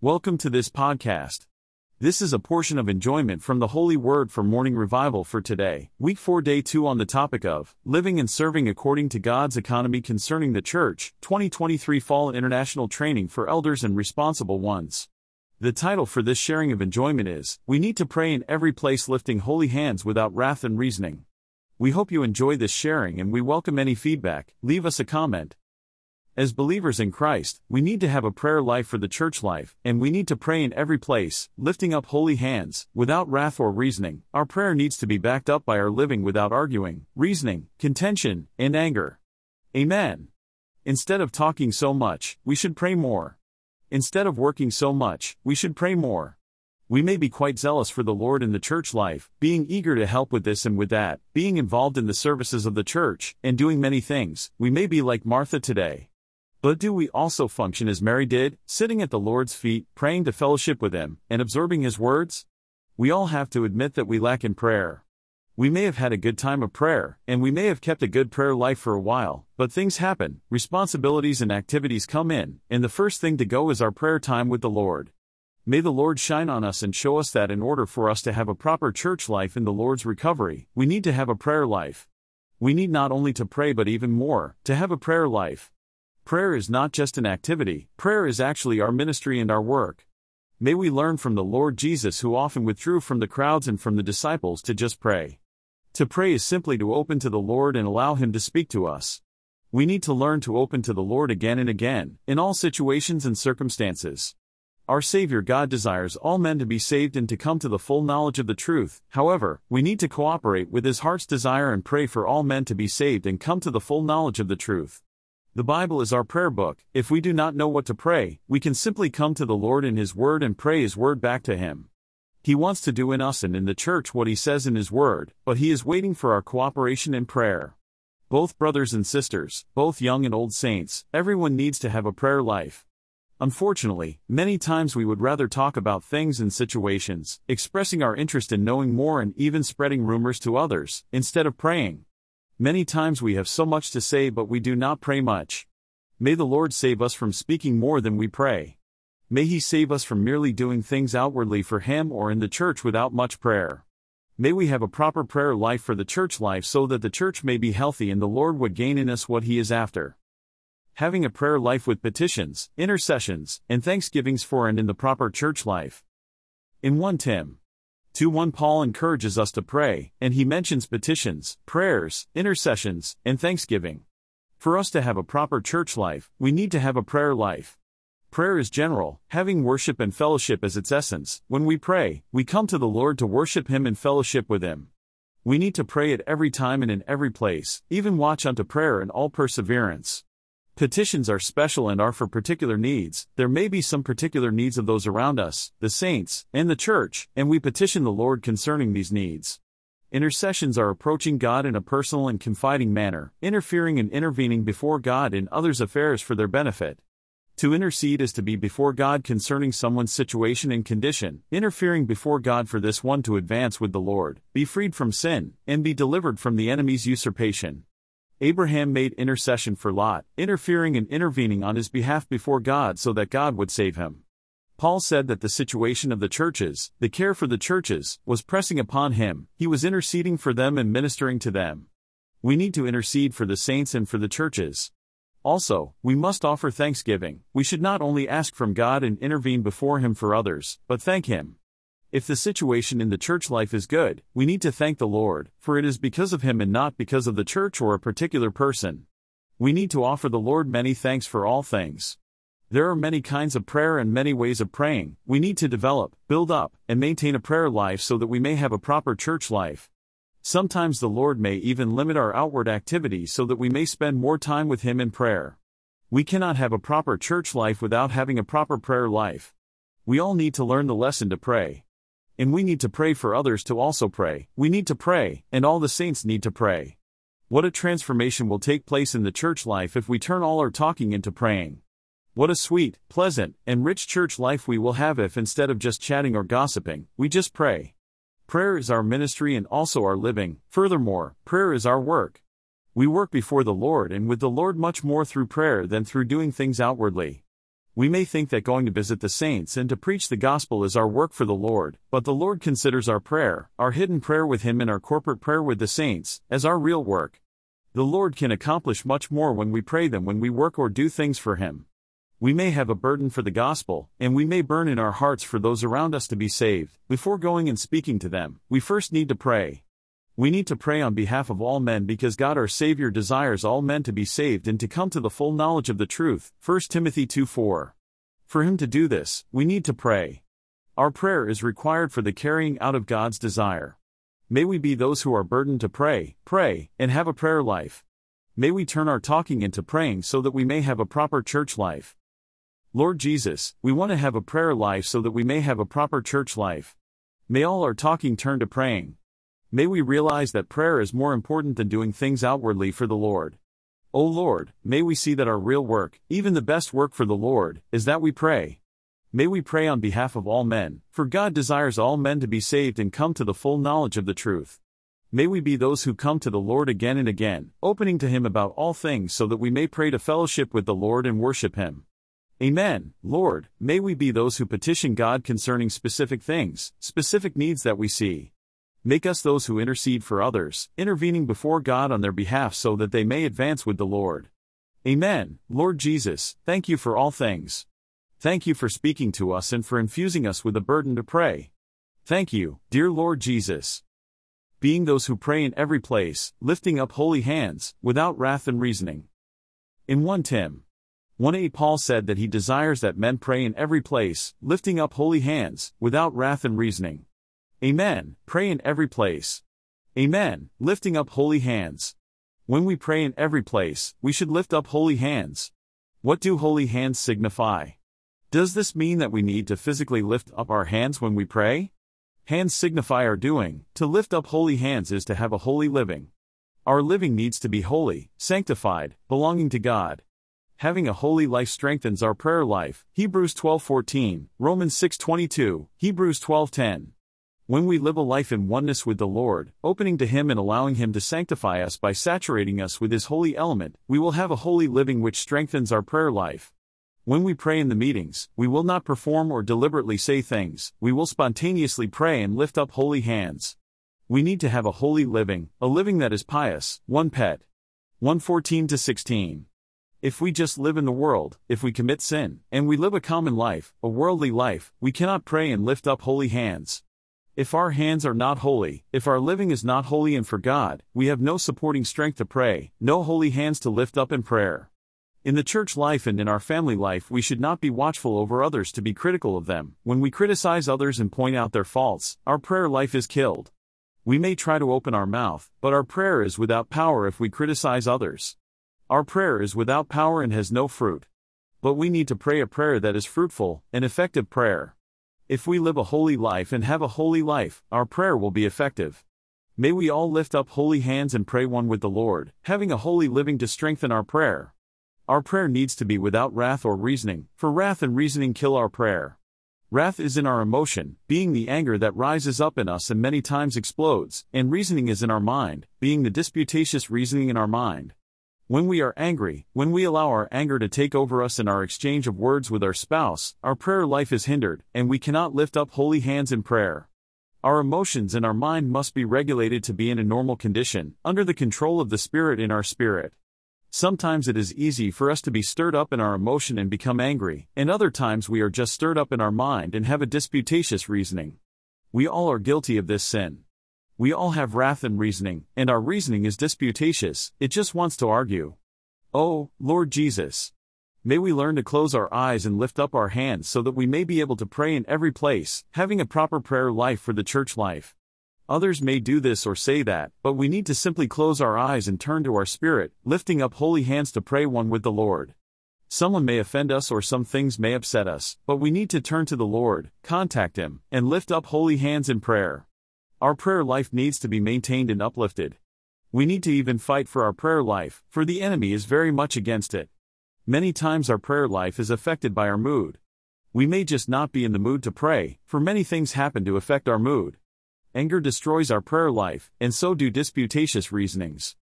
Welcome to this podcast. This is a portion of enjoyment from the Holy Word for Morning Revival for today, week 4, day 2, on the topic of Living and Serving According to God's Economy Concerning the Church, 2023 Fall International Training for Elders and Responsible Ones. The title for this sharing of enjoyment is We Need to Pray in Every Place Lifting Holy Hands Without Wrath and Reasoning. We hope you enjoy this sharing and we welcome any feedback. Leave us a comment. As believers in Christ, we need to have a prayer life for the church life, and we need to pray in every place, lifting up holy hands, without wrath or reasoning. Our prayer needs to be backed up by our living without arguing, reasoning, contention, and anger. Amen. Instead of talking so much, we should pray more. Instead of working so much, we should pray more. We may be quite zealous for the Lord in the church life, being eager to help with this and with that, being involved in the services of the church, and doing many things. We may be like Martha today. But do we also function as Mary did, sitting at the Lord's feet, praying to fellowship with Him, and absorbing His words? We all have to admit that we lack in prayer. We may have had a good time of prayer, and we may have kept a good prayer life for a while, but things happen, responsibilities and activities come in, and the first thing to go is our prayer time with the Lord. May the Lord shine on us and show us that in order for us to have a proper church life in the Lord's recovery, we need to have a prayer life. We need not only to pray but even more, to have a prayer life. Prayer is not just an activity, prayer is actually our ministry and our work. May we learn from the Lord Jesus, who often withdrew from the crowds and from the disciples to just pray. To pray is simply to open to the Lord and allow Him to speak to us. We need to learn to open to the Lord again and again, in all situations and circumstances. Our Savior God desires all men to be saved and to come to the full knowledge of the truth. However, we need to cooperate with His heart's desire and pray for all men to be saved and come to the full knowledge of the truth. The Bible is our prayer book. If we do not know what to pray, we can simply come to the Lord in His Word and pray His Word back to Him. He wants to do in us and in the church what He says in His Word, but He is waiting for our cooperation in prayer. Both brothers and sisters, both young and old saints, everyone needs to have a prayer life. Unfortunately, many times we would rather talk about things and situations, expressing our interest in knowing more and even spreading rumors to others, instead of praying. Many times we have so much to say but we do not pray much. May the Lord save us from speaking more than we pray. May He save us from merely doing things outwardly for Him or in the church without much prayer. May we have a proper prayer life for the church life so that the church may be healthy and the Lord would gain in us what He is after. Having a prayer life with petitions, intercessions, and thanksgivings for and in the proper church life. In 1 Tim 2 1 Paul encourages us to pray, and he mentions petitions, prayers, intercessions, and thanksgiving. For us to have a proper church life, we need to have a prayer life. Prayer is general, having worship and fellowship as its essence. When we pray, we come to the Lord to worship Him and fellowship with Him. We need to pray at every time and in every place, even watch unto prayer in all perseverance. Petitions are special and are for particular needs. There may be some particular needs of those around us, the saints, and the church, and we petition the Lord concerning these needs. Intercessions are approaching God in a personal and confiding manner, interfering and intervening before God in others' affairs for their benefit. To intercede is to be before God concerning someone's situation and condition, interfering before God for this one to advance with the Lord, be freed from sin, and be delivered from the enemy's usurpation. Abraham made intercession for Lot, interfering and intervening on his behalf before God so that God would save him. Paul said that the situation of the churches, the care for the churches, was pressing upon him, he was interceding for them and ministering to them. We need to intercede for the saints and for the churches. Also, we must offer thanksgiving. We should not only ask from God and intervene before Him for others, but thank Him. If the situation in the church life is good, we need to thank the Lord, for it is because of Him and not because of the church or a particular person. We need to offer the Lord many thanks for all things. There are many kinds of prayer and many ways of praying. We need to develop, build up, and maintain a prayer life so that we may have a proper church life. Sometimes the Lord may even limit our outward activities so that we may spend more time with Him in prayer. We cannot have a proper church life without having a proper prayer life. We all need to learn the lesson to pray and we need to pray for others to also pray. We need to pray, and all the saints need to pray. What a transformation will take place in the church life if we turn all our talking into praying. What a sweet, pleasant, and rich church life we will have if instead of just chatting or gossiping, we just pray. Prayer is our ministry and also our living. Furthermore, prayer is our work. We work before the Lord and with the Lord much more through prayer than through doing things outwardly. We may think that going to visit the saints and to preach the gospel is our work for the Lord, but the Lord considers our prayer, our hidden prayer with Him and our corporate prayer with the saints, as our real work. The Lord can accomplish much more when we pray than when we work or do things for Him. We may have a burden for the gospel, and we may burn in our hearts for those around us to be saved. Before going and speaking to them, we first need to pray. We need to pray on behalf of all men because God our Savior desires all men to be saved and to come to the full knowledge of the truth. 1 Timothy 2 4. For him to do this, we need to pray. Our prayer is required for the carrying out of God's desire. May we be those who are burdened to pray, pray, and have a prayer life. May we turn our talking into praying so that we may have a proper church life. Lord Jesus, we want to have a prayer life so that we may have a proper church life. May all our talking turn to praying. May we realize that prayer is more important than doing things outwardly for the Lord. O Lord, may we see that our real work, even the best work for the Lord, is that we pray. May we pray on behalf of all men, for God desires all men to be saved and come to the full knowledge of the truth. May we be those who come to the Lord again and again, opening to Him about all things so that we may pray to fellowship with the Lord and worship Him. Amen. Lord, may we be those who petition God concerning specific things, specific needs that we see. Make us those who intercede for others, intervening before God on their behalf so that they may advance with the Lord. Amen. Lord Jesus, thank you for all things. Thank you for speaking to us and for infusing us with a burden to pray. Thank you, dear Lord Jesus. Being those who pray in every place, lifting up holy hands, without wrath and reasoning. In 1 Tim 1 8 Paul said that he desires that men pray in every place, lifting up holy hands, without wrath and reasoning. Amen. Pray in every place. Amen. Lifting up holy hands. When we pray in every place, we should lift up holy hands. What do holy hands signify? Does this mean that we need to physically lift up our hands when we pray? Hands signify our doing, to lift up holy hands is to have a holy living. Our living needs to be holy, sanctified, belonging to God. Having a holy life strengthens our prayer life. Hebrews 12:14, Romans 6:22, Hebrews 12:10. When we live a life in oneness with the Lord, opening to Him and allowing Him to sanctify us by saturating us with His holy element, we will have a holy living which strengthens our prayer life. When we pray in the meetings, we will not perform or deliberately say things, we will spontaneously pray and lift up holy hands. We need to have a holy living, a living that is pious. 1 Pet 114 to 16. If we just live in the world, if we commit sin, and we live a common life, a worldly life, we cannot pray and lift up holy hands. If our hands are not holy, if our living is not holy and for God, we have no supporting strength to pray, no holy hands to lift up in prayer. In the church life and in our family life, we should not be watchful over others to be critical of them. When we criticize others and point out their faults, our prayer life is killed. We may try to open our mouth, but our prayer is without power if we criticize others. Our prayer is without power and has no fruit. But we need to pray a prayer that is fruitful, an effective prayer. If we live a holy life and have a holy life, our prayer will be effective. May we all lift up holy hands and pray one with the Lord, having a holy living to strengthen our prayer. Our prayer needs to be without wrath or reasoning, for wrath and reasoning kill our prayer. Wrath is in our emotion, being the anger that rises up in us and many times explodes, and reasoning is in our mind, being the disputatious reasoning in our mind. When we are angry, when we allow our anger to take over us in our exchange of words with our spouse, our prayer life is hindered, and we cannot lift up holy hands in prayer. Our emotions and our mind must be regulated to be in a normal condition, under the control of the Spirit in our spirit. Sometimes it is easy for us to be stirred up in our emotion and become angry, and other times we are just stirred up in our mind and have a disputatious reasoning. We all are guilty of this sin. We all have wrath and reasoning, and our reasoning is disputatious, it just wants to argue. Oh, Lord Jesus! May we learn to close our eyes and lift up our hands so that we may be able to pray in every place, having a proper prayer life for the church life. Others may do this or say that, but we need to simply close our eyes and turn to our spirit, lifting up holy hands to pray one with the Lord. Someone may offend us or some things may upset us, but we need to turn to the Lord, contact Him, and lift up holy hands in prayer. Our prayer life needs to be maintained and uplifted. We need to even fight for our prayer life, for the enemy is very much against it. Many times our prayer life is affected by our mood. We may just not be in the mood to pray, for many things happen to affect our mood. Anger destroys our prayer life, and so do disputatious reasonings.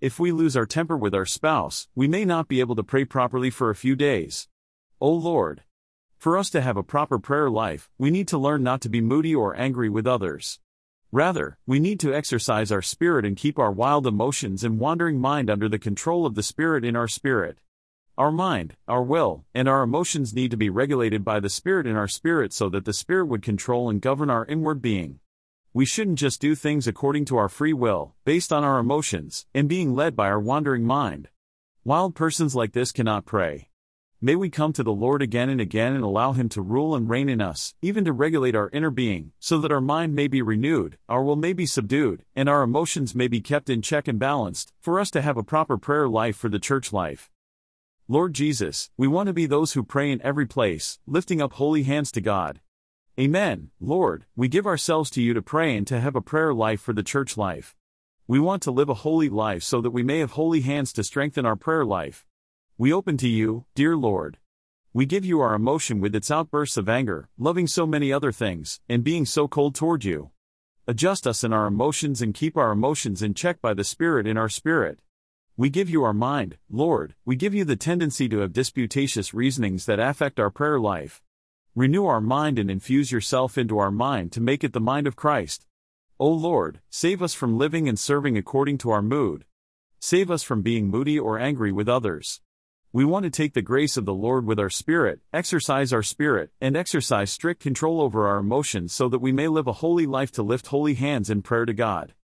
If we lose our temper with our spouse, we may not be able to pray properly for a few days. O Lord. For us to have a proper prayer life, we need to learn not to be moody or angry with others. Rather, we need to exercise our spirit and keep our wild emotions and wandering mind under the control of the Spirit in our spirit. Our mind, our will, and our emotions need to be regulated by the Spirit in our spirit so that the Spirit would control and govern our inward being. We shouldn't just do things according to our free will, based on our emotions, and being led by our wandering mind. Wild persons like this cannot pray. May we come to the Lord again and again and allow Him to rule and reign in us, even to regulate our inner being, so that our mind may be renewed, our will may be subdued, and our emotions may be kept in check and balanced, for us to have a proper prayer life for the church life. Lord Jesus, we want to be those who pray in every place, lifting up holy hands to God. Amen, Lord, we give ourselves to you to pray and to have a prayer life for the church life. We want to live a holy life so that we may have holy hands to strengthen our prayer life. We open to you, dear Lord. We give you our emotion with its outbursts of anger, loving so many other things, and being so cold toward you. Adjust us in our emotions and keep our emotions in check by the Spirit in our spirit. We give you our mind, Lord, we give you the tendency to have disputatious reasonings that affect our prayer life. Renew our mind and infuse yourself into our mind to make it the mind of Christ. O Lord, save us from living and serving according to our mood. Save us from being moody or angry with others. We want to take the grace of the Lord with our spirit, exercise our spirit, and exercise strict control over our emotions so that we may live a holy life to lift holy hands in prayer to God.